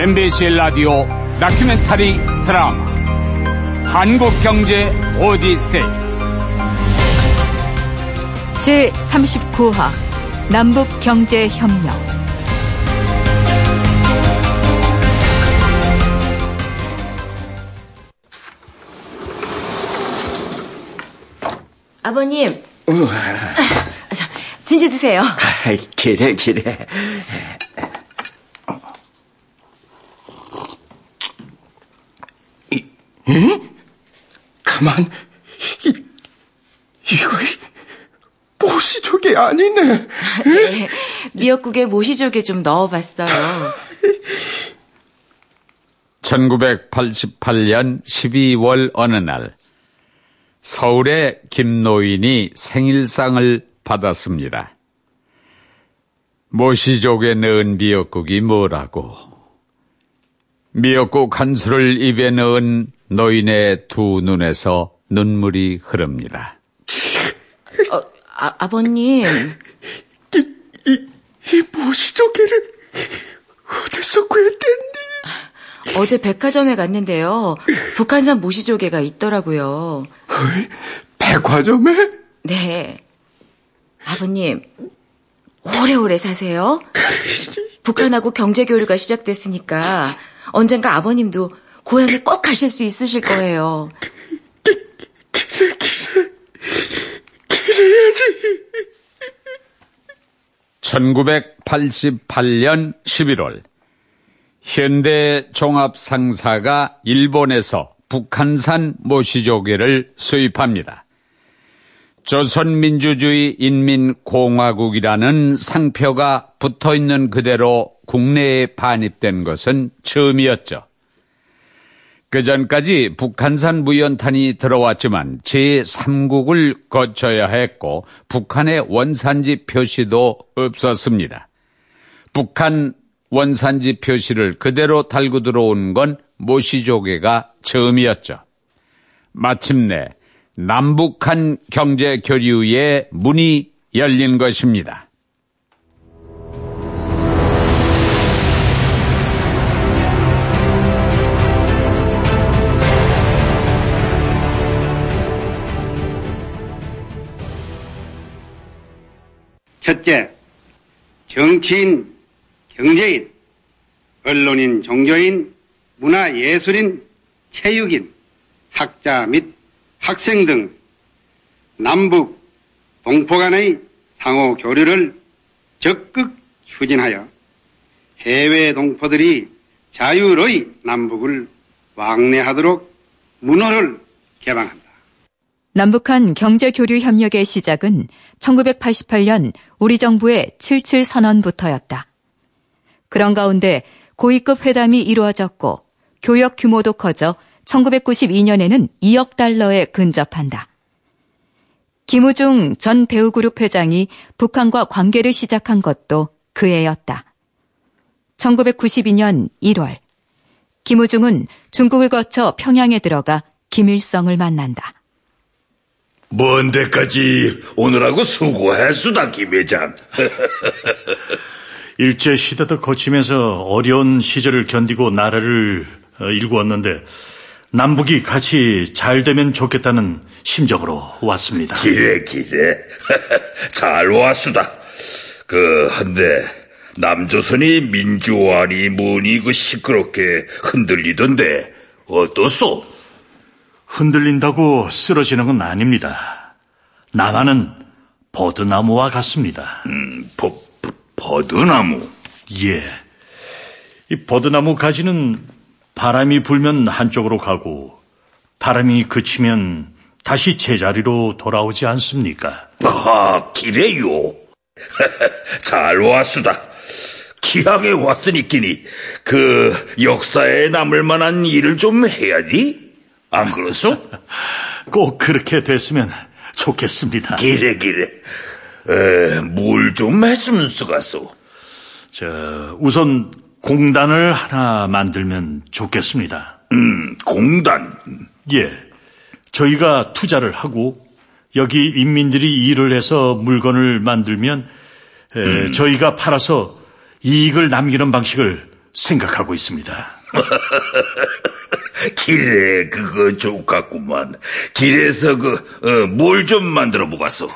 MBC 라디오 다큐멘터리 드라마 한국경제 오디세이 제39화 남북경제협력 아버님. 아, 자, 진지 드세요. 아이, 그래, 그래. 에? 가만, 이, 이거, 모시조개 아니네. 네, 미역국에 모시조개 좀 넣어봤어요. 1988년 12월 어느 날 서울의 김노인이 생일상을 받았습니다. 모시족에 넣은 미역국이 뭐라고? 미역국 한 수를 입에 넣은 노인의 두 눈에서 눈물이 흐릅니다. 어, 아, 아버님. 이, 이, 이 모시조개를 어디서 구했댔니? 어제 백화점에 갔는데요. 북한산 모시조개가 있더라고요. 어이, 백화점에? 네. 아버님, 오래오래 사세요. 북한하고 경제교류가 시작됐으니까 언젠가 아버님도 고향에 꼭 가실 수 있으실 거예요. 그래, 그래. 그래야지. 1988년 11월 현대 종합 상사가 일본에서 북한산 모시조개를 수입합니다. 조선민주주의 인민공화국이라는 상표가 붙어 있는 그대로 국내에 반입된 것은 처음이었죠. 그 전까지 북한산 무연탄이 들어왔지만 제3국을 거쳐야 했고 북한의 원산지 표시도 없었습니다. 북한 원산지 표시를 그대로 달고 들어온 건 모시조개가 처음이었죠. 마침내 남북한 경제 교류의 문이 열린 것입니다. 첫째, 정치인, 경제인, 언론인, 종교인, 문화예술인, 체육인, 학자 및 학생 등 남북, 동포 간의 상호 교류를 적극 추진하여 해외 동포들이 자유로이 남북을 왕래하도록 문호를 개방한다. 남북한 경제 교류 협력의 시작은 1988년 우리 정부의 77 선언부터였다. 그런 가운데 고위급 회담이 이루어졌고 교역 규모도 커져 1992년에는 2억 달러에 근접한다. 김우중 전 대우그룹 회장이 북한과 관계를 시작한 것도 그 해였다. 1992년 1월, 김우중은 중국을 거쳐 평양에 들어가 김일성을 만난다. 먼 데까지 오느라고 수고했수다, 김 회장. 일제 시대도 거치면서 어려운 시절을 견디고 나라를 어, 일구었는데 남북이 같이 잘 되면 좋겠다는 심정으로 왔습니다. 기래, 기래. 잘 왔수다. 그, 한데, 남조선이 민주화니 뭐니 그 시끄럽게 흔들리던데, 어떻소? 흔들린다고 쓰러지는 건 아닙니다. 나만은 버드나무와 같습니다. 음, 버, 버, 버드나무? 예. 이 버드나무 가지는 바람이 불면 한쪽으로 가고 바람이 그치면 다시 제자리로 돌아오지 않습니까? 아, 기래요. 잘 왔수다. 기왕에 왔으니 끼니 그 역사에 남을 만한 일을 좀 해야지. 안 그렇소? 꼭 그렇게 됐으면 좋겠습니다. 기래 기래. 뭘좀 했으면 쓰겠소. 저 우선 공단을 하나 만들면 좋겠습니다. 음, 공단. 예. 저희가 투자를 하고 여기 인민들이 일을 해서 물건을 만들면 에, 저희가 팔아서 이익을 남기는 방식을 생각하고 있습니다. 길에 그거 좋겠구만. 길에서 그 뭘좀 만들어 보겠어.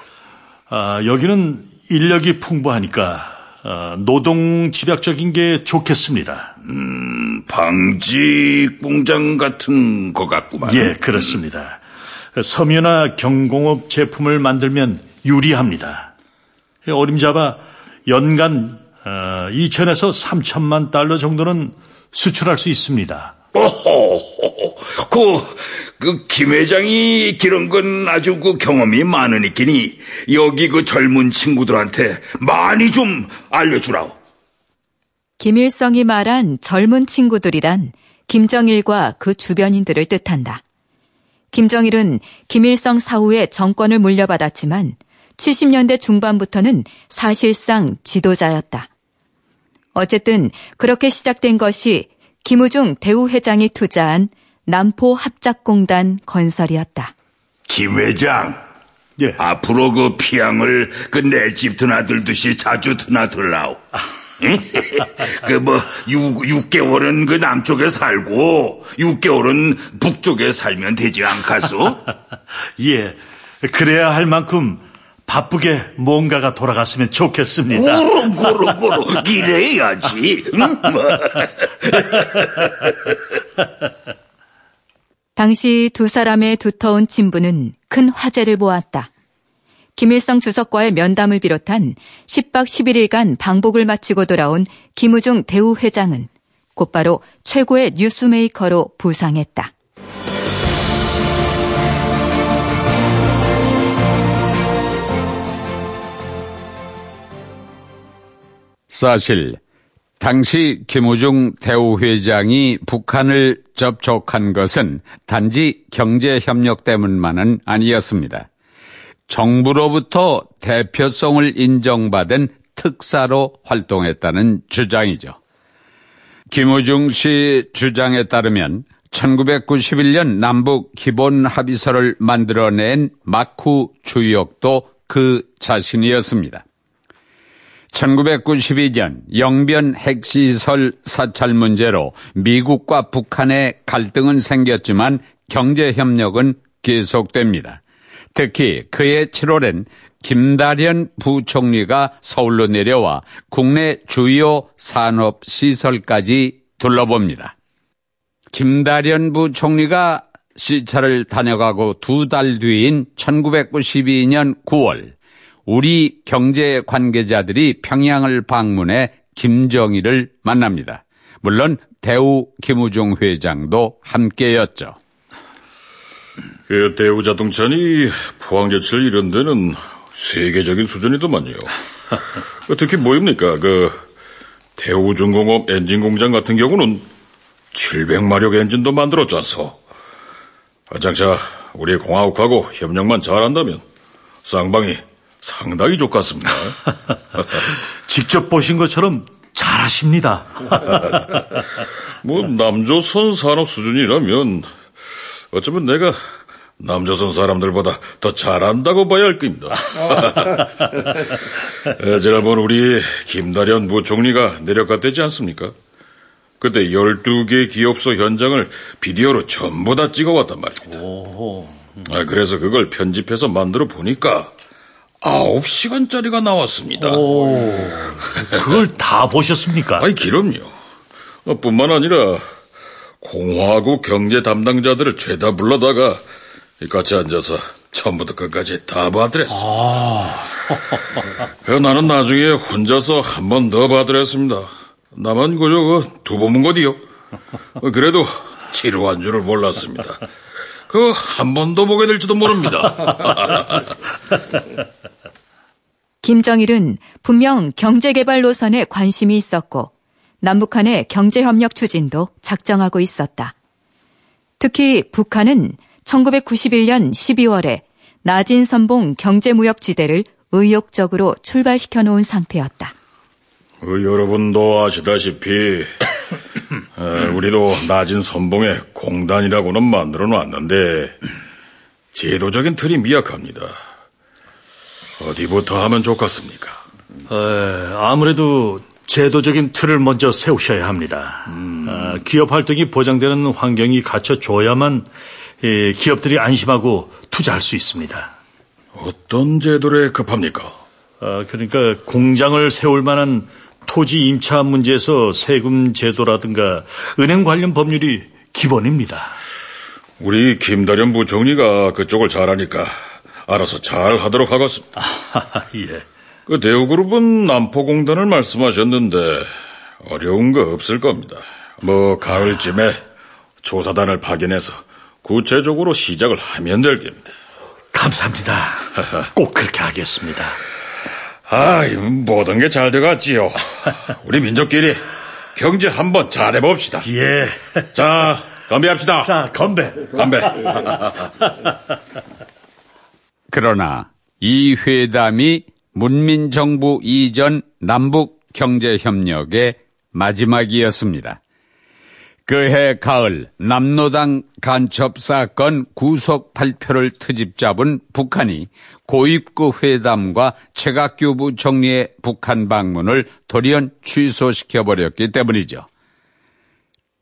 아, 여기는 인력이 풍부하니까 아, 노동 집약적인 게 좋겠습니다. 방직 공장 같은 거 같구만. 예, 그렇습니다. 섬유나 경공업 제품을 만들면 유리합니다. 어림잡아 연간 2천에서 3천만 달러 정도는 수출할 수 있습니다. 오호, 그, 그, 김 회장이 그런 건 아주 그 경험이 많으니끼니 여기 그 젊은 친구들한테 많이 좀 알려주라오. 김일성이 말한 젊은 친구들이란 김정일과 그 주변인들을 뜻한다. 김정일은 김일성 사후에 정권을 물려받았지만 70년대 중반부터는 사실상 지도자였다. 어쨌든 그렇게 시작된 것이 김우중 대우회장이 투자한 남포 합작공단 건설이었다. 김 회장, 예. 앞으로 그 피양을 그 내 집 드나들듯이 자주 드나들라오. 그 뭐 6개월은 그 남쪽에 살고 6개월은 북쪽에 살면 되지 않겠소? 예, 그래야 할 만큼 바쁘게 뭔가가 돌아갔으면 좋겠습니다. 고루 고루 고루 기래야지. 응? 당시 두 사람의 두터운 친분은 큰 화제를 보았다. 김일성 주석과의 면담을 비롯한 10박 11일간 방북을 마치고 돌아온 김우중 대우회장은 곧바로 최고의 뉴스메이커로 부상했다. 사실 당시 김우중 대우회장이 북한을 접촉한 것은 단지 경제협력 때문만은 아니었습니다. 정부로부터 대표성을 인정받은 특사로 활동했다는 주장이죠. 김우중 씨 주장에 따르면 1991년 남북 기본 합의서를 만들어낸 마쿠 주역도 그 자신이었습니다. 1992년 영변 핵시설 사찰 문제로 미국과 북한의 갈등은 생겼지만 경제 협력은 계속됩니다. 특히 그해 7월엔 김다련 부총리가 서울로 내려와 국내 주요 산업 시설까지 둘러봅니다. 김다련 부총리가 시차를 다녀가고 두 달 뒤인 1992년 9월 우리 경제 관계자들이 평양을 방문해 김정일을 만납니다. 물론 대우 김우중 회장도 함께였죠. 그 대우 자동차니 포항제철 이런 데는 세계적인 수준이더만요. 그 특히 뭐입니까? 그 대우중공업 엔진 공장 같은 경우는 700마력 엔진도 만들었잖소. 장차 우리 공화국하고 협력만 잘한다면 쌍방이 상당히 좋겠습니다. 직접 보신 것처럼 잘하십니다. 뭐 남조선 산업 수준이라면 어쩌면 내가 남조선 사람들보다 더 잘한다고 봐야 할 겁니다. 지난번 우리 김다련 부총리가 내려갔대지 않습니까? 그때 12개 기업소 현장을 비디오로 전부 다 찍어왔단 말입니다. 아, 그래서 그걸 편집해서 만들어 보니까 9시간짜리가 나왔습니다. 그걸 다 보셨습니까? 아이, 그럼요. 어, 뿐만 아니라 공화국 경제 담당자들을 죄다 불러다가 같이 앉아서 처음부터 끝까지 다 봐드렸어. 아... 나는 나중에 혼자서 한 번 더 봐드렸습니다. 나만 그저 두 번 본 거디요. 그래도 지루한 줄을 몰랐습니다. 그 한 번 더 보게 될지도 모릅니다. 김정일은 분명 경제개발 노선에 관심이 있었고 남북한의 경제협력 추진도 작정하고 있었다. 특히 북한은 1991년 12월에 나진 선봉 경제무역지대를 의욕적으로 출발시켜 놓은 상태였다. 그 여러분도 아시다시피 우리도 나진 선봉의 공단이라고는 만들어 놨는데 제도적인 틀이 미약합니다. 어디부터 하면 좋겠습니까? 에, 아무래도 제도적인 틀을 먼저 세우셔야 합니다. 음. 아, 기업 활동이 보장되는 환경이 갖춰줘야만 예, 기업들이 안심하고 투자할 수 있습니다. 어떤 제도에 급합니까? 아, 그러니까 공장을 세울 만한 토지 임차 문제에서 세금 제도라든가 은행 관련 법률이 기본입니다. 우리 김다련 부총리가 그쪽을 잘하니까 알아서 잘 하도록 하겠습니다. 아, 예. 그 대우그룹은 남포공단을 말씀하셨는데 어려운 거 없을 겁니다. 뭐 가을쯤에 조사단을 파견해서 구체적으로 시작을 하면 될 겁니다. 감사합니다. 꼭 그렇게 하겠습니다. 아, 모든 게 잘 돼갔지요. 우리 민족끼리 경제 한번 잘해봅시다. 예. 자, 건배합시다. 자, 건배. 건배. 그러나 이 회담이 문민정부 이전 남북 경제협력의 마지막이었습니다. 그해 가을 남로당 간첩 사건 구속 발표를 트집 잡은 북한이 고입구 회담과 최각규 부총리의 북한 방문을 돌연 취소시켜버렸기 때문이죠.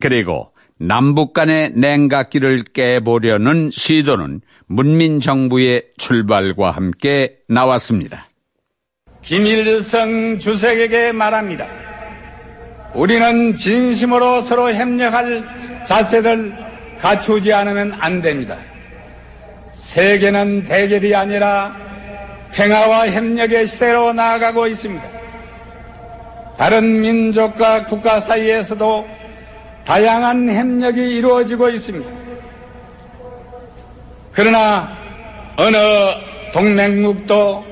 그리고 남북 간의 냉각기를 깨보려는 시도는 문민정부의 출발과 함께 나왔습니다. 김일성 주석에게 말합니다. 우리는 진심으로 서로 협력할 자세를 갖추지 않으면 안 됩니다. 세계는 대결이 아니라 평화와 협력의 시대로 나아가고 있습니다. 다른 민족과 국가 사이에서도 다양한 협력이 이루어지고 있습니다. 그러나 어느 동맹국도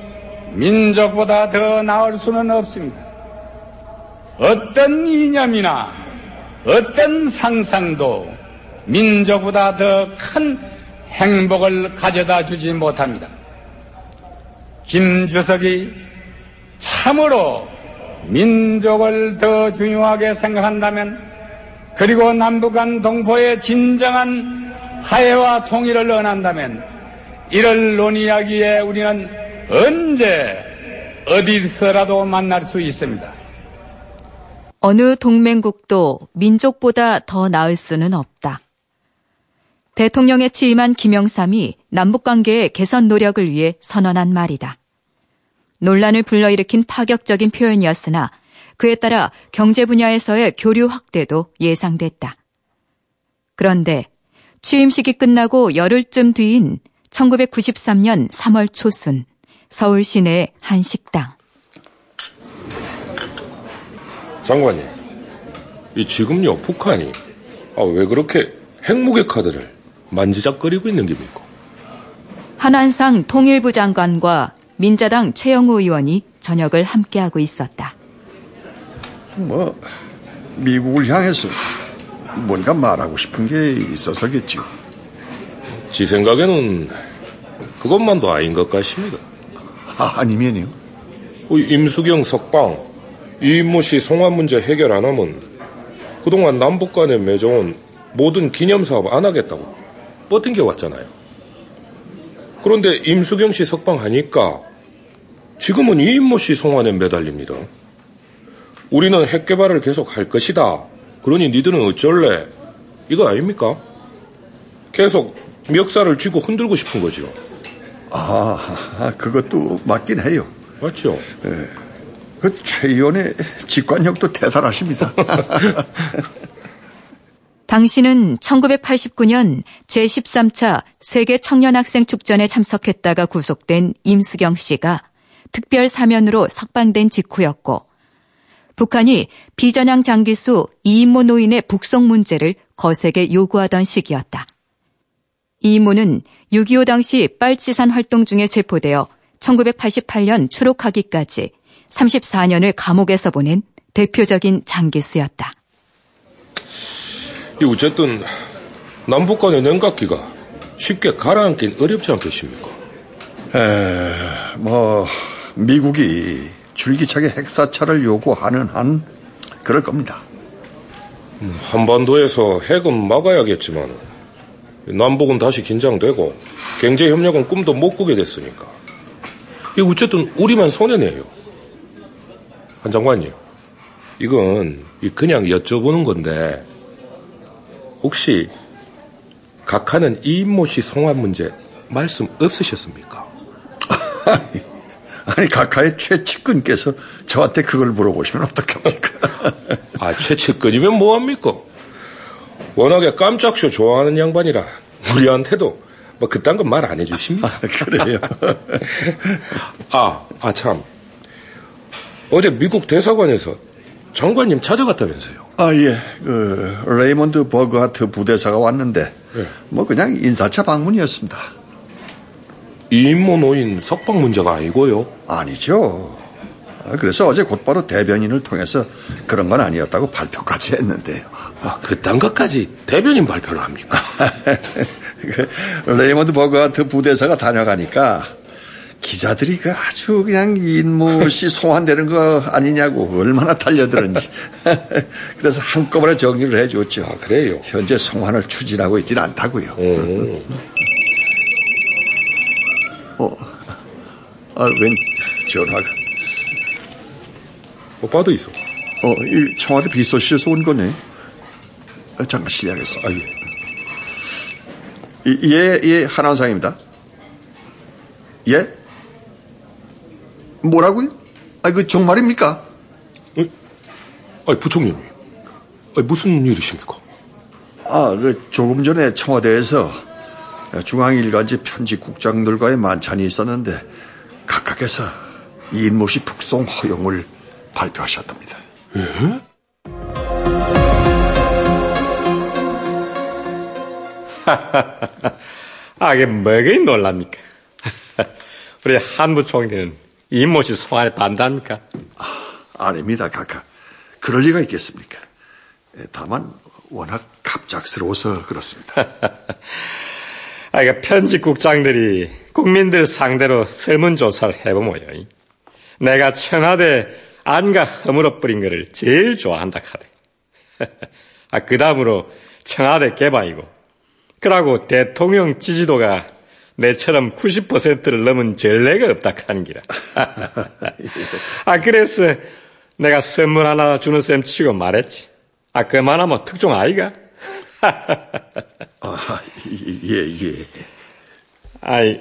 민족보다 더 나을 수는 없습니다. 어떤 이념이나 어떤 상상도 민족보다 더 큰 행복을 가져다 주지 못합니다. 김주석이 참으로 민족을 더 중요하게 생각한다면 그리고 남북한 동포의 진정한 화해와 통일을 원한다면 이를 논의하기에 우리는 언제 어디서라도 만날 수 있습니다. 어느 동맹국도 민족보다 더 나을 수는 없다. 대통령에 취임한 김영삼이 남북관계의 개선 노력을 위해 선언한 말이다. 논란을 불러일으킨 파격적인 표현이었으나 그에 따라 경제 분야에서의 교류 확대도 예상됐다. 그런데 취임식이 끝나고 열흘쯤 뒤인 1993년 3월 초순 서울 시내 한 식당. 장관님, 이 지금요 북한이 아, 왜 그렇게 핵무기 카드를 만지작거리고 있는 겁니까? 한한상 통일부 장관과 민자당 최영우 의원이 저녁을 함께하고 있었다. 뭐 미국을 향해서 뭔가 말하고 싶은 게 있어서겠죠. 지 생각에는 그것만도 아닌 것 같습니다. 아, 아니면요? 임수경 석방, 이인모 씨 송환 문제 해결 안 하면 그동안 남북 간에 맺어온 모든 기념 사업 안 하겠다고 뻗팅겨 왔잖아요. 그런데 임수경 씨 석방하니까 지금은 이인모 씨 송환에 매달립니다. 우리는 핵 개발을 계속 할 것이다. 그러니 니들은 어쩔래? 이거 아닙니까? 계속 멱살을 쥐고 흔들고 싶은 거죠. 아, 그것도 맞긴 해요. 맞죠? 네. 그최 의원의 직관력도 대단하십니다. 당신은 1989년 제13차 세계 청년학생 축전에 참석했다가 구속된 임수경 씨가 특별 사면으로 석방된 직후였고 북한이 비전향 장기수 이인모 노인의 북송 문제를 거세게 요구하던 시기였다. 이인모는 6.25 당시 빨치산 활동 중에 체포되어 1988년 추록하기까지 34년을 감옥에서 보낸 대표적인 장기수였다. 이 어쨌든 남북 간의 냉각기가 쉽게 가라앉긴 어렵지 않겠습니까? 에, 뭐 미국이 줄기차게 핵사찰을 요구하는 한 그럴 겁니다. 음, 한반도에서 핵은 막아야겠지만 남북은 다시 긴장되고 경제 협력은 꿈도 못 꾸게 됐으니까 이 어쨌든 우리만 손해내요. 한 장관님, 이건 그냥 여쭤보는 건데 혹시 각하는 이인모 씨 성환 문제 말씀 없으셨습니까? 아니 각하의 최측근께서 저한테 그걸 물어보시면 어떡합니까? 아 최측근이면 뭐합니까? 워낙에 깜짝쇼 좋아하는 양반이라 우리한테도 뭐 그딴 건 말 안 해주십니다. 아, 그래요? 아, 아, 참. 어제 미국 대사관에서 장관님 찾아갔다면서요? 아, 예. 그, 레이몬드 버그하트 부대사가 왔는데, 예. 뭐 그냥 인사차 방문이었습니다. 이인모 노인 석방 문제가 아니고요? 아니죠. 아, 그래서 어제 곧바로 대변인을 통해서 그런 건 아니었다고 발표까지 했는데요. 아, 그딴 것까지 대변인 발표를 합니까? 그 레이먼드 버그하트 부대사가 다녀가니까 기자들이 그 아주 그냥 인모 씨 소환되는 거 아니냐고 얼마나 달려들었는지. 그래서 한꺼번에 정리를 해줬죠. 아, 그래요? 현재 송환을 추진하고 있진 않다고요. 오. 어, 아, 웬 전화가. 오빠도 있어. 어, 이 청와대 비서실에서 온 거네. 아, 잠깐 실례하겠어. 아, 예. 이, 예, 예, 한원상입니다. 예? 뭐라고요? 아, 그 정말입니까? 아니, 부총님. 아니, 무슨 일이십니까? 아, 그 조금 전에 청와대에서 중앙일간지 편집국장들과의 만찬이 있었는데 각각에서 이인모 씨 북송 허용을 발표하셨답니다. 예? 아, 이게 뭐가 놀랍니까? 우리 한부 총리는 이모씨 소환에 반대합니까? 아 닙니다, 각하. 그럴 리가 있겠습니까? 예, 다만 워낙 갑작스러워서 그렇습니다. 아, 이거 편집국장들이 국민들 상대로 설문조사를 해보모요. 내가 청와대 안가 허물어 뿌린 거를 제일 좋아한다 카대. 아, 그 다음으로 청와대 개방이고, 그러고 대통령 지지도가 내처럼 90%를 넘은 전례가 없다 하는 기라. 아, 그래서 내가 선물 하나 주는 셈 치고 말했지. 아, 그만하면 특종 아이가? 아, 예, 예. 아이,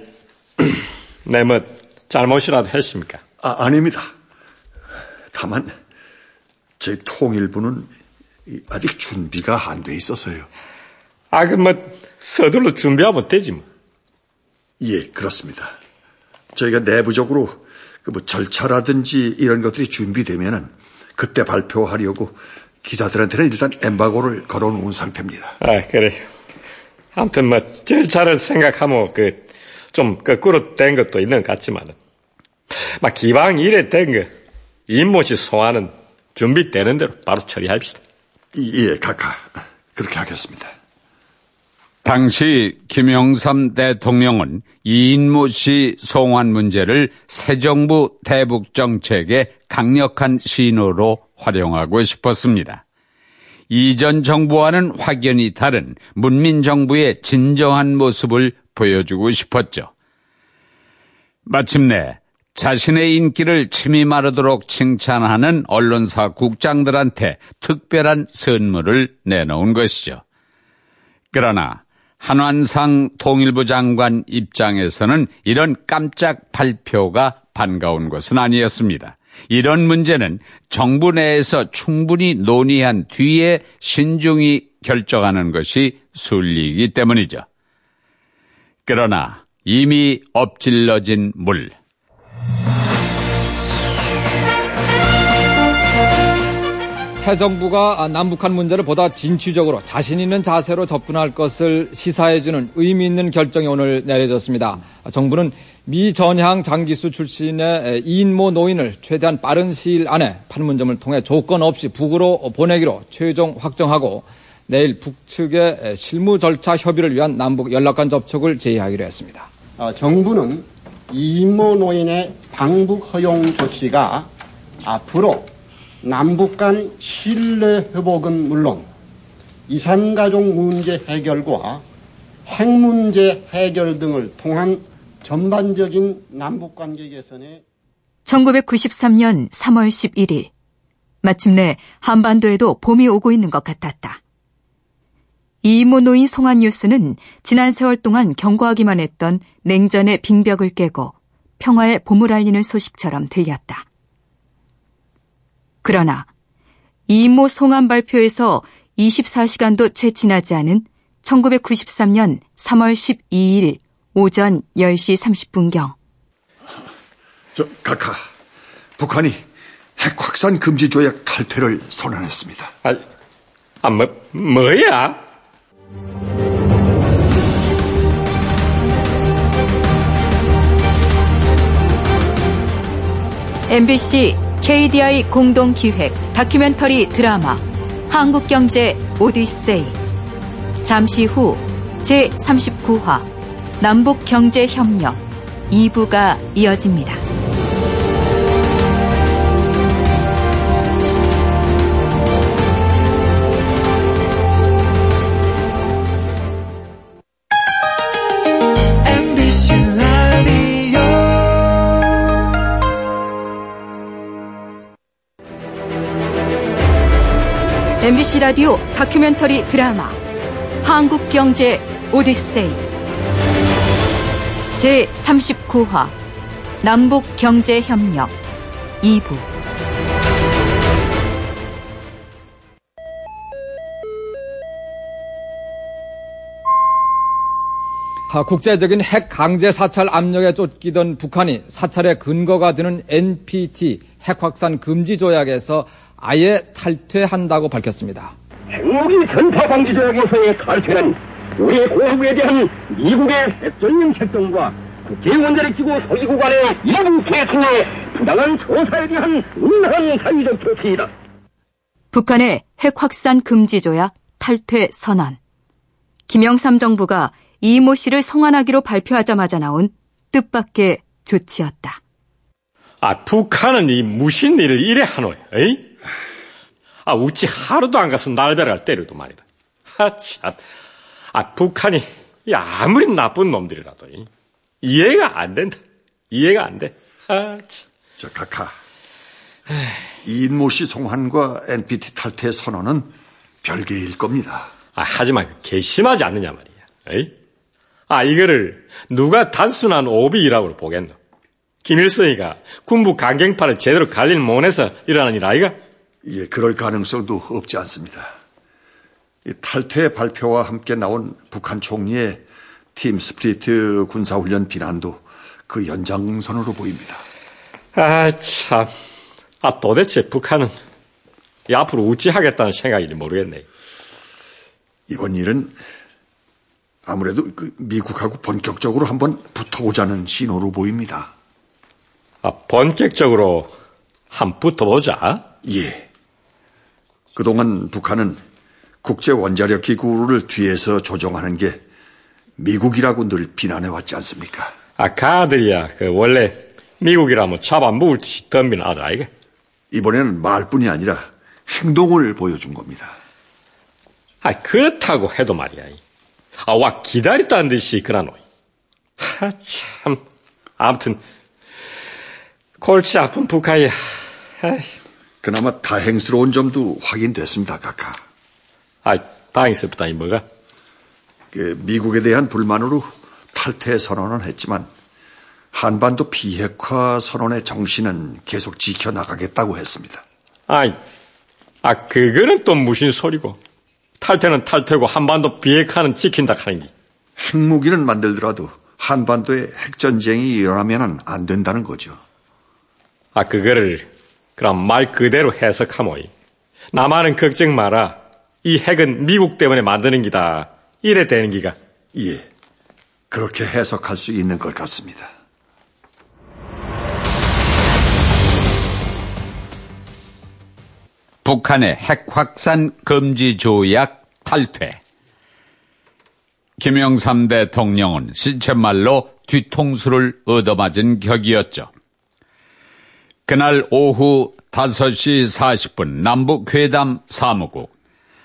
내 뭐, 잘못이라도 했습니까? 아, 아닙니다. 다만, 저희 통일부는 아직 준비가 안 돼 있어서요. 아, 그 뭐, 서둘러 준비하면 되지 뭐. 예, 그렇습니다. 저희가 내부적으로 그 뭐 절차라든지 이런 것들이 준비되면은 그때 발표하려고 기자들한테는 일단 엠바고를 걸어놓은 상태입니다. 아, 그래요. 아무튼 뭐, 절차를 생각하면 그, 좀 거꾸로 된 것도 있는 것 같지만은. 막 기방 이래 된 거, 임모씨 소환은 준비되는 대로 바로 처리합시다. 예, 각하. 그렇게 하겠습니다. 당시 김영삼 대통령은 이인모 씨 송환 문제를 새 정부 대북 정책의 강력한 신호로 활용하고 싶었습니다. 이전 정부와는 확연히 다른 문민 정부의 진정한 모습을 보여주고 싶었죠. 마침내 자신의 인기를 침이 마르도록 칭찬하는 언론사 국장들한테 특별한 선물을 내놓은 것이죠. 그러나 한완상 통일부 장관 입장에서는 이런 깜짝 발표가 반가운 것은 아니었습니다. 이런 문제는 정부 내에서 충분히 논의한 뒤에 신중히 결정하는 것이 순리이기 때문이죠. 그러나 이미 엎질러진 물. 새 정부가 남북한 문제를 보다 진취적으로 자신 있는 자세로 접근할 것을 시사해주는 의미 있는 결정이 오늘 내려졌습니다. 정부는 미 전향 장기수 출신의 이인모 노인을 최대한 빠른 시일 안에 판문점을 통해 조건 없이 북으로 보내기로 최종 확정하고 내일 북측의 실무 절차 협의를 위한 남북 연락관 접촉을 제의하기로 했습니다. 어, 정부는 이인모 노인의 방북 허용 조치가 앞으로 남북 간 신뢰 회복은 물론 이산가족 문제 해결과 핵 문제 해결 등을 통한 전반적인 남북 관계 개선에 1993년 3월 11일 마침내 한반도에도 봄이 오고 있는 것 같았다. 이모 노인 송한 뉴스는 지난 세월 동안 경고하기만 했던 냉전의 빙벽을 깨고 평화의 봄을 알리는 소식처럼 들렸다. 그러나 이모 송한 발표에서 24시간도 채 지나지 않은 1993년 3월 12일 오전 10시 30분경. 저, 각하. 북한이 핵 확산 금지 조약 탈퇴를 선언했습니다. 아, 아 뭐, 뭐야? MBC KDI 공동 기획 다큐멘터리 드라마 한국경제 오디세이 잠시 후 제39화 남북 경제 협력 2부가 이어집니다. MBC 라디오 다큐멘터리 드라마 한국경제 오디세이 제39화 남북경제협력 2부 국제적인 핵 강제 사찰 압력에 쫓기던 북한이 사찰의 근거가 되는 NPT 핵 확산 금지 조약에서 아예 탈퇴한다고 밝혔습니다. 핵무기 전파 방지 조약에서의 탈퇴는 우리 공화국에 대한 미국의 핵전용 책정과 국제원자력기구 소기구 간의 이부 계통의 부당한 조사에 대한 은한 사회적 조치이다. 북한의 핵 확산 금지 조약 탈퇴 선언. 김영삼 정부가 이모 씨를 송환하기로 발표하자마자 나온 뜻밖의 조치였다. 아, 북한은 이 무신 일을 이래 하노, 에이? 아, 우찌 하루도 안 가서 날벼락을 때려도 말이다. 아, 참. 아, 북한이, 아무리 나쁜 놈들이라도, 이해가 안 된다. 이해가 안 돼. 아, 참. 저, 각하. 이인모 씨 송환과 NPT 탈퇴 선언은 별개일 겁니다. 아, 하지만 개심하지 않느냐 말이야. 에이? 아, 이거를 누가 단순한 오비라고 보겠노? 김일성이가 군부 강경파를 제대로 관리를 못해서 일어난 일 아이가? 예, 그럴 가능성도 없지 않습니다. 탈퇴 발표와 함께 나온 북한 총리의 팀 스피리트 군사훈련 비난도 그 연장선으로 보입니다. 아, 참. 아, 도대체 북한은 앞으로 우찌하겠다는 생각인지 모르겠네. 이번 일은 아무래도 그 미국하고 본격적으로 한번 붙어보자는 신호로 보입니다. 아, 본격적으로 한 붙어보자? 예. 그동안 북한은 국제 원자력 기구를 뒤에서 조종하는 게 미국이라고 늘 비난해 왔지 않습니까? 아, 가들이야. 그 원래 미국이라면 잡아 먹을 듯이 덤비는 아들 아이가? 이번에는 말뿐이 아니라 행동을 보여준 겁니다. 아, 그렇다고 해도 말이야. 아, 와, 기다렸다는 듯이 그러노. 아, 참. 아무튼, 골치 아픈 북한이야. 그나마 다행스러운 점도 확인됐습니다, 각하. 아, 다행스럽다니 뭐가? 그 미국에 대한 불만으로 탈퇴 선언은 했지만 한반도 비핵화 선언의 정신은 계속 지켜나가겠다고 했습니다. 아이, 아, 그거는 또 무슨 소리고. 탈퇴는 탈퇴고 한반도 비핵화는 지킨다 하는 게. 핵무기는 만들더라도 한반도에 핵전쟁이 일어나면 안 된다는 거죠. 아, 그거를 그럼 말 그대로 해석하모이. 나만은 걱정 마라. 이 핵은 미국 때문에 만드는 기다. 이래 되는 기가. 예. 그렇게 해석할 수 있는 것 같습니다. 북한의 핵 확산 금지 조약 탈퇴. 김영삼 대통령은 시쳇말로 뒤통수를 얻어맞은 격이었죠. 그날 오후 5시 40분 남북회담 사무국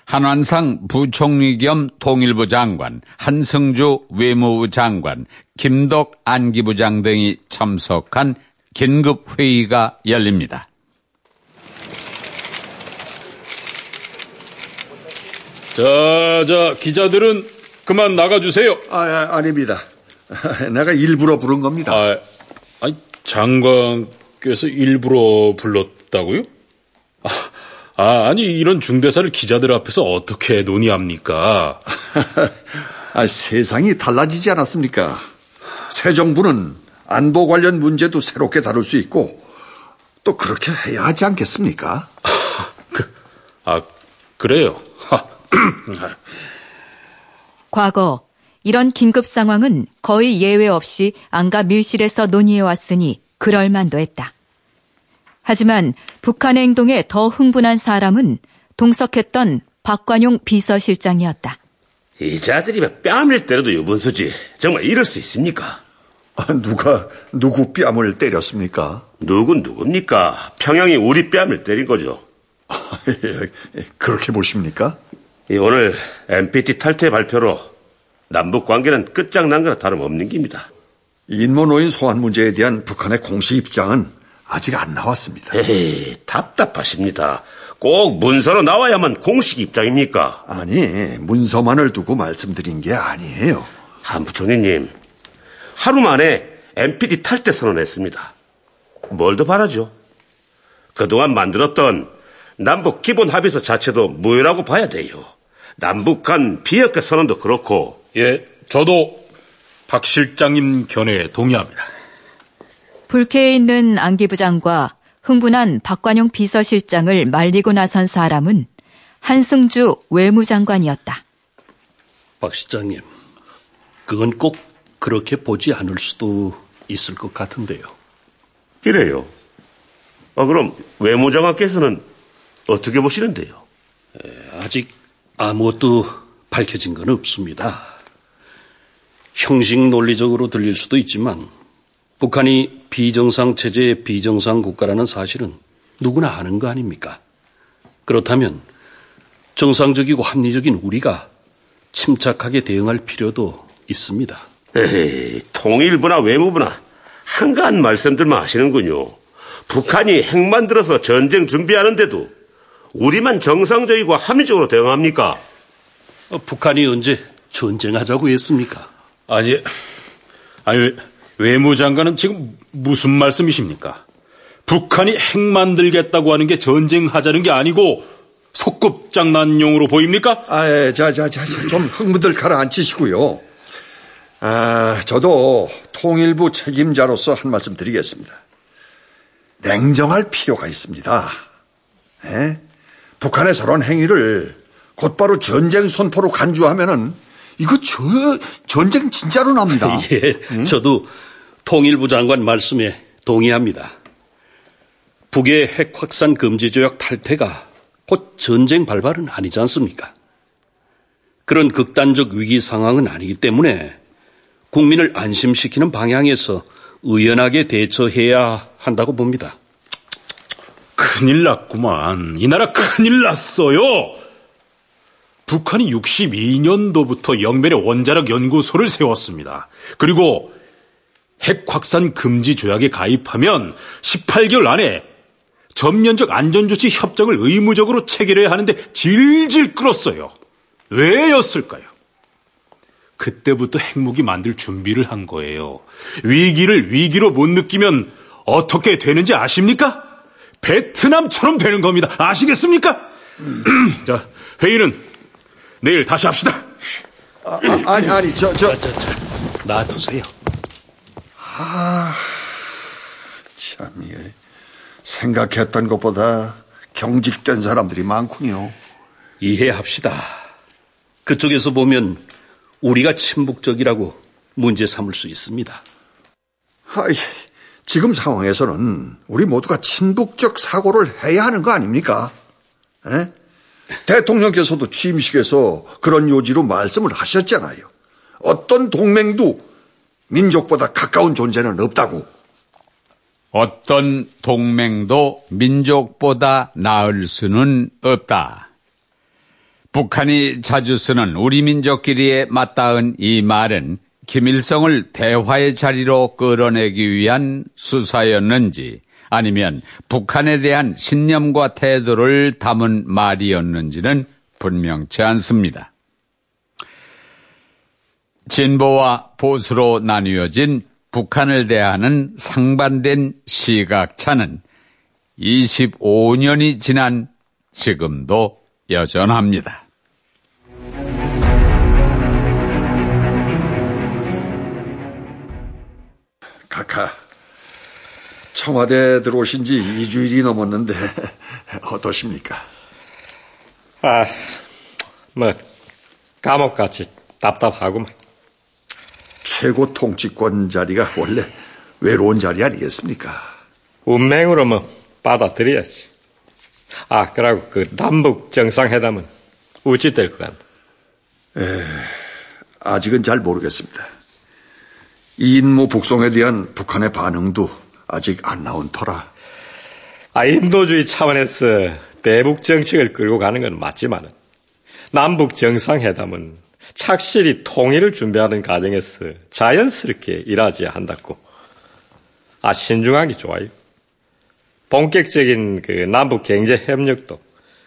한완상 부총리 겸 통일부 장관, 한승조 외무부 장관, 김덕 안기부장 등이 참석한 긴급 회의가 열립니다. 자, 자, 기자들은 그만 나가주세요. 아, 아 아닙니다. 내가 일부러 부른 겁니다. 아, 아니, 장관께서 일부러 불렀다고요? 아, 아, 아니, 이런 중대사를 기자들 앞에서 어떻게 논의합니까? 아, 세상이 달라지지 않았습니까? 새 정부는 안보 관련 문제도 새롭게 다룰 수 있고, 또 그렇게 해야 하지 않겠습니까? 그, 아, 그래요. 과거 이런 긴급 상황은 거의 예외 없이 안가 밀실에서 논의해 왔으니 그럴 만도 했다. 하지만 북한의 행동에 더 흥분한 사람은 동석했던 박관용 비서실장이었다. 이 자들이 뺨을 때려도 유분수지 정말 이럴 수 있습니까? 아, 누가 누구 뺨을 때렸습니까? 누군 누굽니까? 평양이 우리 뺨을 때린 거죠. 그렇게 보십니까? 오늘 NPT 탈퇴 발표로 남북 관계는 끝장난 거나 다름없는 겁니다. 인모노인 소환 문제에 대한 북한의 공식 입장은 아직 안 나왔습니다. 에이, 답답하십니다. 꼭 문서로 나와야만 공식 입장입니까? 아니, 문서만을 두고 말씀드린 게 아니에요. 한 부총리님, 하루 만에 NPT 탈퇴 선언했습니다. 뭘 더 바라죠? 그동안 만들었던 남북 기본 합의서 자체도 무효라고 봐야 돼요. 남북 간 비핵화 선언도 그렇고. 예, 저도 박 실장님 견해에 동의합니다. 불쾌해 있는 안기 부장과 흥분한 박관용 비서실장을 말리고 나선 사람은 한승주 외무장관이었다. 박 실장님, 그건 꼭 그렇게 보지 않을 수도 있을 것 같은데요. 이래요. 아, 그럼 외무장관께서는 어떻게 보시는데요? 아직 아무것도 밝혀진 건 없습니다. 형식 논리적으로 들릴 수도 있지만 북한이 비정상 체제의 비정상 국가라는 사실은 누구나 아는 거 아닙니까? 그렇다면 정상적이고 합리적인 우리가 침착하게 대응할 필요도 있습니다. 에이, 통일부나 외무부나 한가한 말씀들만 하시는군요. 북한이 핵 만들어서 전쟁 준비하는데도 우리만 정상적이고 합리적으로 대응합니까? 어, 북한이 언제 전쟁하자고 했습니까? 아니, 아니, 외무장관은 지금 무슨 말씀이십니까? 북한이 핵 만들겠다고 하는 게 전쟁하자는 게 아니고 속급 장난용으로 보입니까? 아, 예, 자, 자, 자, 좀 흥분들 가라앉히시고요. 아, 저도 통일부 책임자로서 한 말씀 드리겠습니다. 냉정할 필요가 있습니다. 예? 북한의 저런 행위를 곧바로 전쟁 선포로 간주하면은 이거 저 전쟁 진짜로 납니다. 예, 응? 저도 통일부 장관 말씀에 동의합니다. 북의 핵 확산 금지 조약 탈퇴가 곧 전쟁 발발은 아니지 않습니까? 그런 극단적 위기 상황은 아니기 때문에 국민을 안심시키는 방향에서 의연하게 대처해야 한다고 봅니다. 큰일 났구만. 이 나라 큰일 났어요. 북한이 62년도부터 영변에 원자력 연구소를 세웠습니다. 그리고 핵 확산 금지 조약에 가입하면 18개월 안에 전면적 안전조치 협정을 의무적으로 체결해야 하는데 질질 끌었어요. 왜였을까요? 그때부터 핵무기 만들 준비를 한 거예요. 위기를 위기로 못 느끼면 어떻게 되는지 아십니까? 베트남처럼 되는 겁니다. 아시겠습니까? 자, 회의는 내일 다시 합시다. 아, 아, 니 아니, 저, 저. 저, 저, 놔두세요. 아, 참, 예. 생각했던 것보다 경직된 사람들이 많군요. 이해합시다. 그쪽에서 보면 우리가 침묵적이라고 문제 삼을 수 있습니다. 아이, 지금 상황에서는 우리 모두가 친북적 사고를 해야 하는 거 아닙니까? 에? 대통령께서도 취임식에서 그런 요지로 말씀을 하셨잖아요. 어떤 동맹도 민족보다 가까운 존재는 없다고. 어떤 동맹도 민족보다 나을 수는 없다. 북한이 자주 쓰는 우리 민족끼리에 맞닿은 이 말은 김일성을 대화의 자리로 끌어내기 위한 수사였는지 아니면 북한에 대한 신념과 태도를 담은 말이었는지는 분명치 않습니다. 진보와 보수로 나뉘어진 북한을 대하는 상반된 시각차는 25년이 지난 지금도 여전합니다. 청와대 들어오신 지 2주일이 넘었는데 어떠십니까? 아, 뭐 감옥같이 답답하구만. 최고 통치권 자리가 원래 외로운 자리 아니겠습니까? 운명으로 뭐 받아들여야지. 아, 그러고 그 남북 정상회담은 어찌 될 것 같나? 에, 아직은 잘 모르겠습니다. 이인모 북송에 대한 북한의 반응도 아직 안 나온 터라. 아, 인도주의 차원에서 대북 정책을 끌고 가는 건 맞지만은 남북 정상회담은 착실히 통일을 준비하는 과정에서 자연스럽게 일하지 한다고. 아, 신중하기 좋아요. 본격적인 그 남북 경제 협력도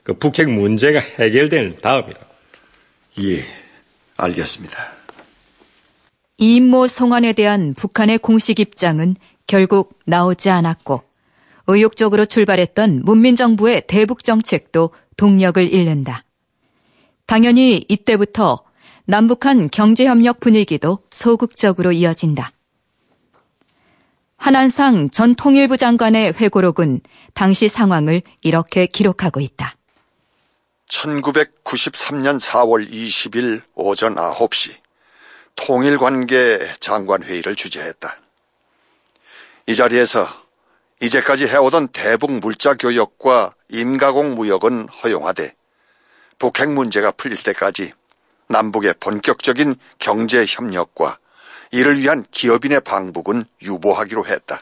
그 북핵 문제가 해결될 다음이라고. 예, 알겠습니다. 이인모 송환에 대한 북한의 공식 입장은 결국 나오지 않았고 의욕적으로 출발했던 문민정부의 대북 정책도 동력을 잃는다. 당연히 이때부터 남북한 경제협력 분위기도 소극적으로 이어진다. 한한상 전 통일부 장관의 회고록은 당시 상황을 이렇게 기록하고 있다. 1993년 4월 20일 오전 9시 통일관계 장관회의를 주재했다. 이 자리에서 이제까지 해오던 대북 물자 교역과 임가공 무역은 허용하되 북핵 문제가 풀릴 때까지 남북의 본격적인 경제 협력과 이를 위한 기업인의 방북은 유보하기로 했다.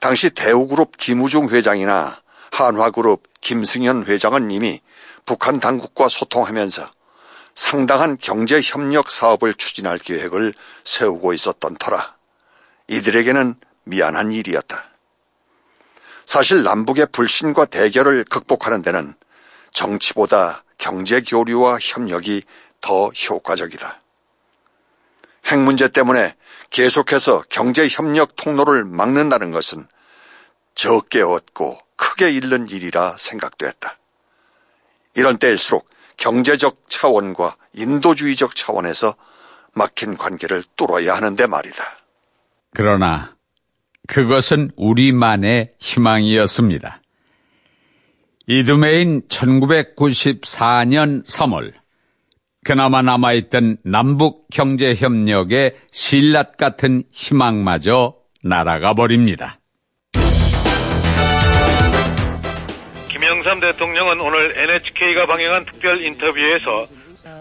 당시 대우그룹 김우중 회장이나 한화그룹 김승현 회장은 이미 북한 당국과 소통하면서 상당한 경제 협력 사업을 추진할 계획을 세우고 있었던 터라 이들에게는 미안한 일이었다. 사실 남북의 불신과 대결을 극복하는 데는 정치보다 경제 교류와 협력이 더 효과적이다. 핵 문제 때문에 계속해서 경제 협력 통로를 막는다는 것은 적게 얻고 크게 잃는 일이라 생각됐다. 이런 때일수록 경제적 차원과 인도주의적 차원에서 막힌 관계를 뚫어야 하는데 말이다. 그러나 그것은 우리만의 희망이었습니다. 이듬해인 1994년 3월 그나마 남아있던 남북 경제협력의 신랏 같은 희망마저 날아가 버립니다. 김영삼 대통령은 오늘 NHK가 방영한 특별 인터뷰에서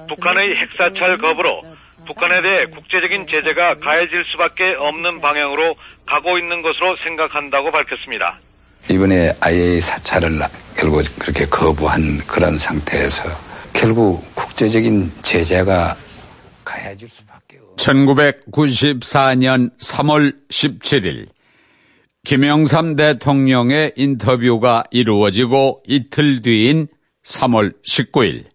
북한의 핵사찰 거부로 북한에 대해 국제적인 제재가 가해질 수밖에 없는 방향으로 가고 있는 것으로 생각한다고 밝혔습니다. 이번에 IA 사찰을 결국 그렇게 거부한 그런 상태에서 결국 국제적인 제재가 가해질 수밖에 없 1994년 3월 17일 김영삼 대통령의 인터뷰가 이루어지고 이틀 뒤인 3월 19일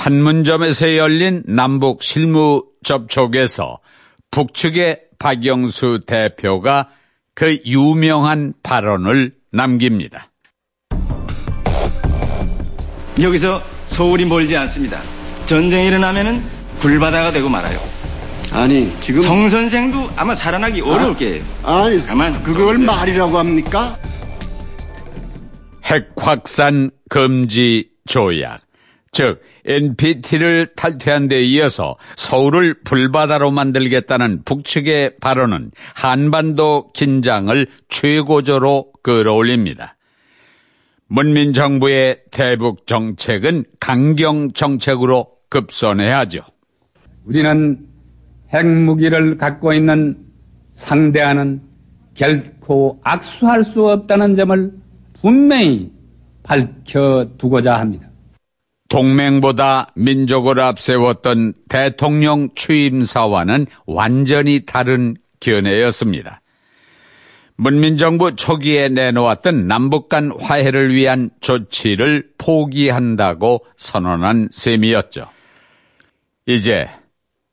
판문점에서 열린 남북 실무 접촉에서 북측의 박영수 대표가 그 유명한 발언을 남깁니다. 여기서 서울이 멀지 않습니다. 전쟁이 일어나면은 불바다가 되고 말아요. 아니 지금 성 선생도 아마 살아나기 어려울 게예요. 아니 가만 그걸 말이라고 합니까? 핵 확산 금지 조약, 즉 NPT를 탈퇴한 데 이어서 서울을 불바다로 만들겠다는 북측의 발언은 한반도 긴장을 최고조로 끌어올립니다. 문민정부의 대북 정책은 강경 정책으로 급선해야죠. 우리는 핵무기를 갖고 있는 상대하는 결코 악수할 수 없다는 점을 분명히 밝혀두고자 합니다. 동맹보다 민족을 앞세웠던 대통령 취임사와는 완전히 다른 견해였습니다. 문민정부 초기에 내놓았던 남북 간 화해를 위한 조치를 포기한다고 선언한 셈이었죠. 이제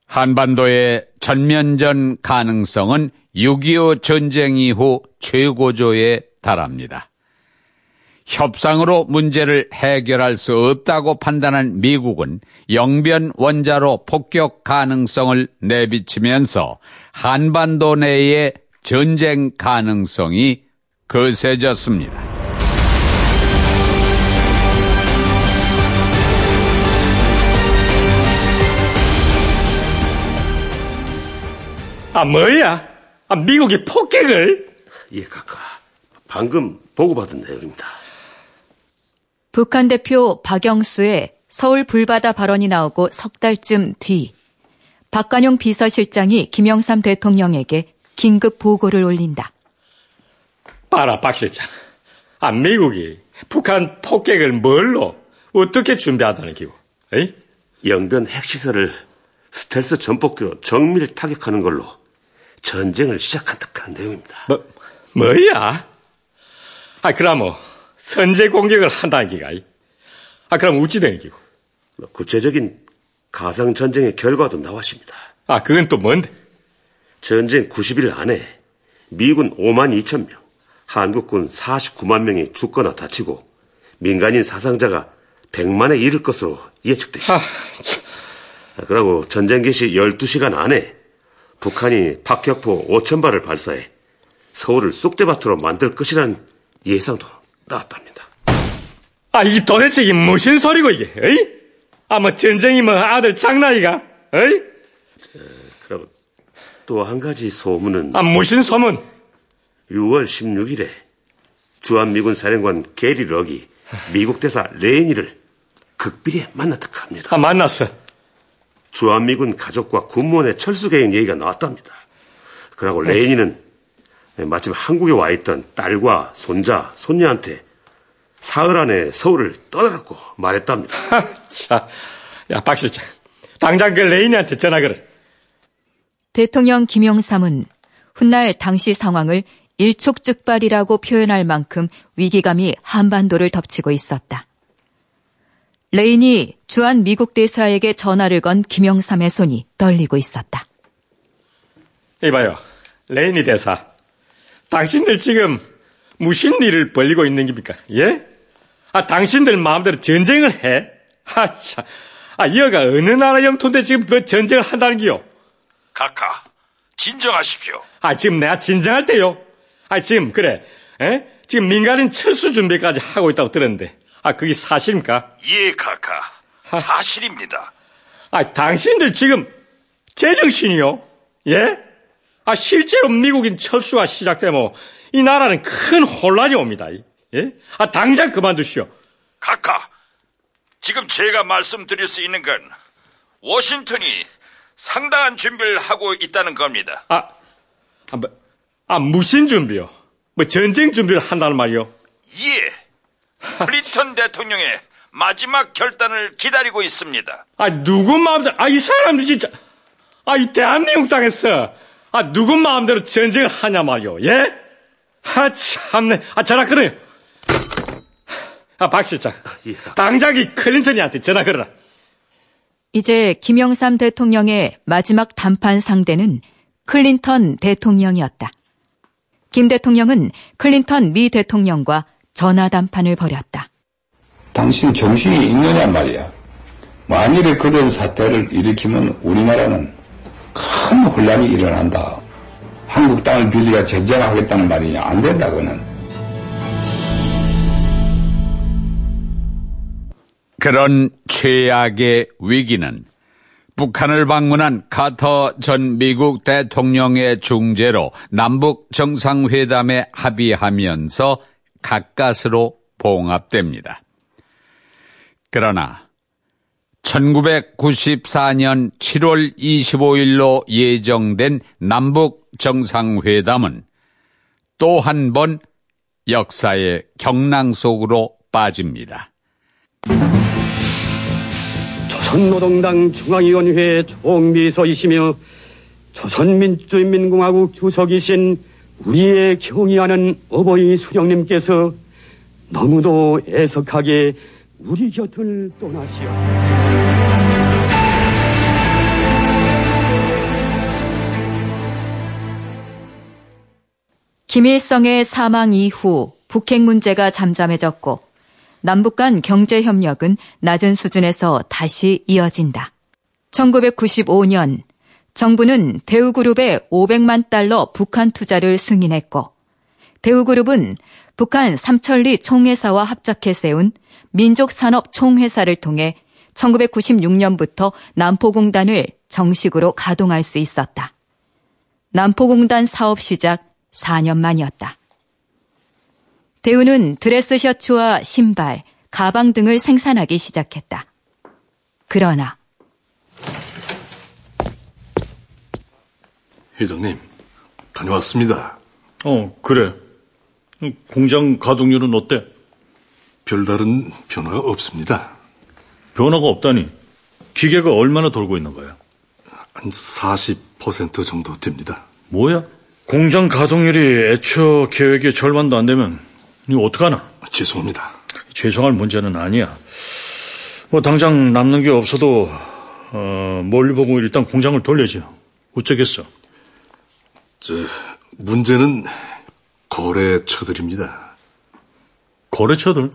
한반도의 전면전 가능성은 6.25 전쟁 이후 최고조에 달합니다. 협상으로 문제를 해결할 수 없다고 판단한 미국은 영변 원자로 폭격 가능성을 내비치면서 한반도 내의 전쟁 가능성이 거세졌습니다. 아, 뭐야? 아, 미국이 폭격을? 예, 카카. 방금 보고받은 내용입니다. 북한 대표 박영수의 서울 불바다 발언이 나오고 석 달쯤 뒤 박관용 비서실장이 김영삼 대통령에게 긴급 보고를 올린다. 봐라, 박 실장. 아, 미국이 북한 폭격을 뭘로 어떻게 준비하다는 기고? 에이? 영변 핵시설을 스텔스 전폭기로 정밀 타격하는 걸로 전쟁을 시작한다는 내용입니다. 뭐, 뭐야? 아, 그럼 선제 공격을 한다는 기가? 아, 그럼 우찌 되는 기고? 구체적인 가상 전쟁의 결과도 나왔습니다. 아, 그건 또 뭔데? 전쟁 90일 안에 미군 5만 2천 명, 한국군 49만 명이 죽거나 다치고 민간인 사상자가 100만에 이를 것으로 예측되십니다. 아, 그리고 전쟁 개시 12시간 안에 북한이 박격포 5천 발을 발사해 서울을 쑥대밭으로 만들 것이라는 예상도 나왔답니다. 아, 이게 도대체 이게 무슨 소리고, 이게, 에이? 아, 뭐, 전쟁이 뭐, 아들 장난이가, 에이? 그리고 또한 가지 소문은. 아, 무슨 소문? 6월 16일에 주한미군 사령관 게리 럭이 미국 대사 레이니를 극비리에 만났다 합니다. 아, 만났어. 주한미군 가족과 군무원의 철수 계획 얘기가 나왔답니다. 그러고 레이니는 마침 한국에 와 있던 딸과 손자, 손녀한테 사흘 안에 서울을 떠나라고 말했답니다. 자, 야, 박 실장. 당장 그 레이니한테 전화 걸어. 대통령 김영삼은 훗날 당시 상황을 일촉즉발이라고 표현할 만큼 위기감이 한반도를 덮치고 있었다. 레이니 주한 미국 대사에게 전화를 건 김영삼의 손이 떨리고 있었다. 이봐요, 레인이 대사. 당신들 지금 무슨 일을 벌리고 있는 겁니까? 예? 아, 당신들 마음대로 전쟁을 해? 하, 참. 아, 여가 어느 나라 영토인데 지금 그 전쟁을 한다는 기요? 카카, 진정하십시오. 아, 지금 내가 진정할 때요? 아, 지금, 그래. 에? 지금 민간인 철수 준비까지 하고 있다고 들었는데. 아, 그게 사실입니까? 예, 카카. 사실입니다. 아, 당신들 지금 제정신이요? 예? 아, 실제로 미국인 철수가 시작되면 이 나라는 큰 혼란이 옵니다. 예? 아, 당장 그만두시오. 카카, 지금 제가 말씀드릴 수 있는 건 워싱턴이 상당한 준비를 하고 있다는 겁니다. 아, 아, 뭐, 아 무슨 준비요? 뭐 전쟁 준비를 한다는 말이요? 예. 클린턴 대통령의 마지막 결단을 기다리고 있습니다. 아, 누구 마음대로, 아, 이 사람들 진짜, 아, 이 대한민국 땅에서, 아, 누구 마음대로 전쟁을 하냐 말이요, 예? 아, 참네. 아, 전화 걸어요. 아, 박 실장. 당장 이 클린턴이한테 전화 걸어라. 이제 김영삼 대통령의 마지막談판 상대는 클린턴 대통령이었다. 김 대통령은 클린턴 미 대통령과 전화 담판을 벌였다. 당신 정신이 있느냐 말이야. 만일에 그런 사태를 일으키면 우리나라는 큰 혼란이 일어난다. 한국 땅을 빌리가 전쟁하겠다는 말이냐. 안 된다, 그는. 그런 최악의 위기는 북한을 방문한 카터 전 미국 대통령의 중재로 남북 정상회담에 합의하면서 가까스로 봉합됩니다. 그러나 1994년 7월 25일로 예정된 남북 정상회담은 또 한 번 역사의 경랑 속으로 빠집니다. 조선노동당 중앙위원회 총비서이시며 조선민주주의인민공화국 주석이신 우리의 경의하는 어버이 수령님께서 너무도 애석하게 우리 곁을 떠나시어 김일성의 사망 이후 북핵 문제가 잠잠해졌고 남북 간 경제 협력은 낮은 수준에서 다시 이어진다. 1995년 정부는 대우그룹에 500만 달러 북한 투자를 승인했고 대우그룹은 북한 삼천리 총회사와 합작해 세운 민족산업 총회사를 통해 1996년부터 남포공단을 정식으로 가동할 수 있었다. 남포공단 사업 시작 4년 만이었다. 대우는 드레스 셔츠와 신발, 가방 등을 생산하기 시작했다. 그러나 회장님, 다녀왔습니다. 어, 그래. 공장 가동률은 어때? 별다른 변화가 없습니다. 변화가 없다니. 기계가 얼마나 돌고 있는 거야? 한 40% 정도 됩니다. 뭐야? 공장 가동률이 애초 계획의 절반도 안 되면 이거 어떡하나? 죄송합니다. 죄송할 문제는 아니야. 뭐 당장 남는 게 없어도 어, 뭘 보고 일단 공장을 돌려죠. 어쩌겠어. 저 문제는 거래처들입니다. 거래처들?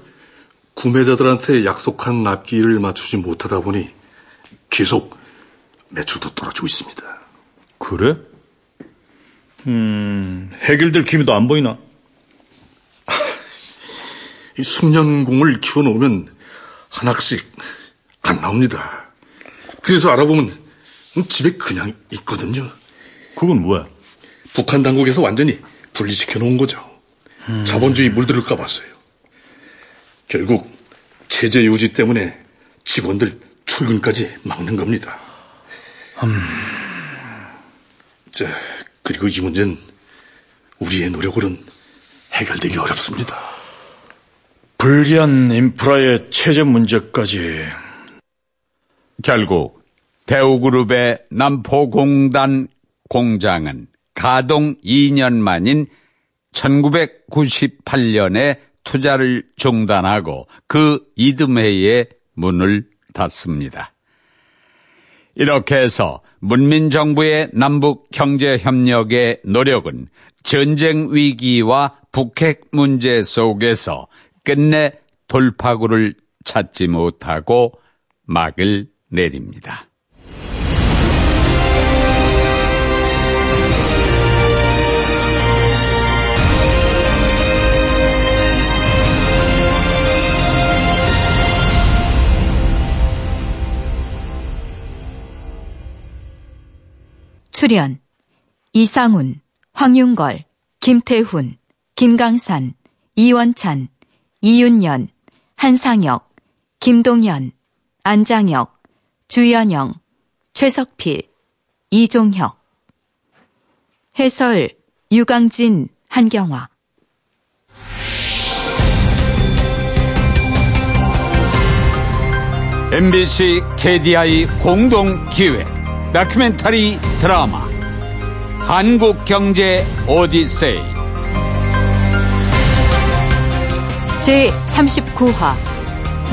구매자들한테 약속한 납기를 맞추지 못하다 보니 계속 매출도 떨어지고 있습니다. 그래? 음, 해결될 기미도 안 보이나? 이 숙련공을 키워놓으면 하나씩 안 나옵니다. 그래서 알아보면 집에 그냥 있거든요. 그건 뭐야? 북한 당국에서 완전히 분리시켜 놓은 거죠. 음. 자본주의 물들을까 봤어요. 결국 체제 유지 때문에 직원들 출근까지 막는 겁니다. 음. 자, 그리고 이 문제는 우리의 노력으로는 해결되기 어렵습니다. 불리한 인프라의 체제 문제까지. 결국 대우그룹의 남포공단 공장은 가동 2년 만인 1998년에 투자를 중단하고 그 이듬해에 문을 닫습니다. 이렇게 해서 문민정부의 남북 경제협력의 노력은 전쟁 위기와 북핵 문제 속에서 끝내 돌파구를 찾지 못하고 막을 내립니다. 출연 이상훈, 황윤걸, 김태훈, 김강산, 이원찬, 이윤연, 한상혁, 김동현, 안장혁, 주연영, 최석필, 이종혁. 해설 유강진, 한경화. MBC KDI 공동 기획 다큐멘터리 드라마. 한국경제 오디세이. 제39화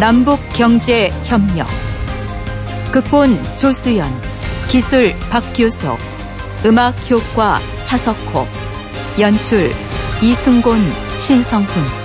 남북경제협력. 극본 조수연 기술 박규석 음악효과 차석호 연출 이승곤 신성훈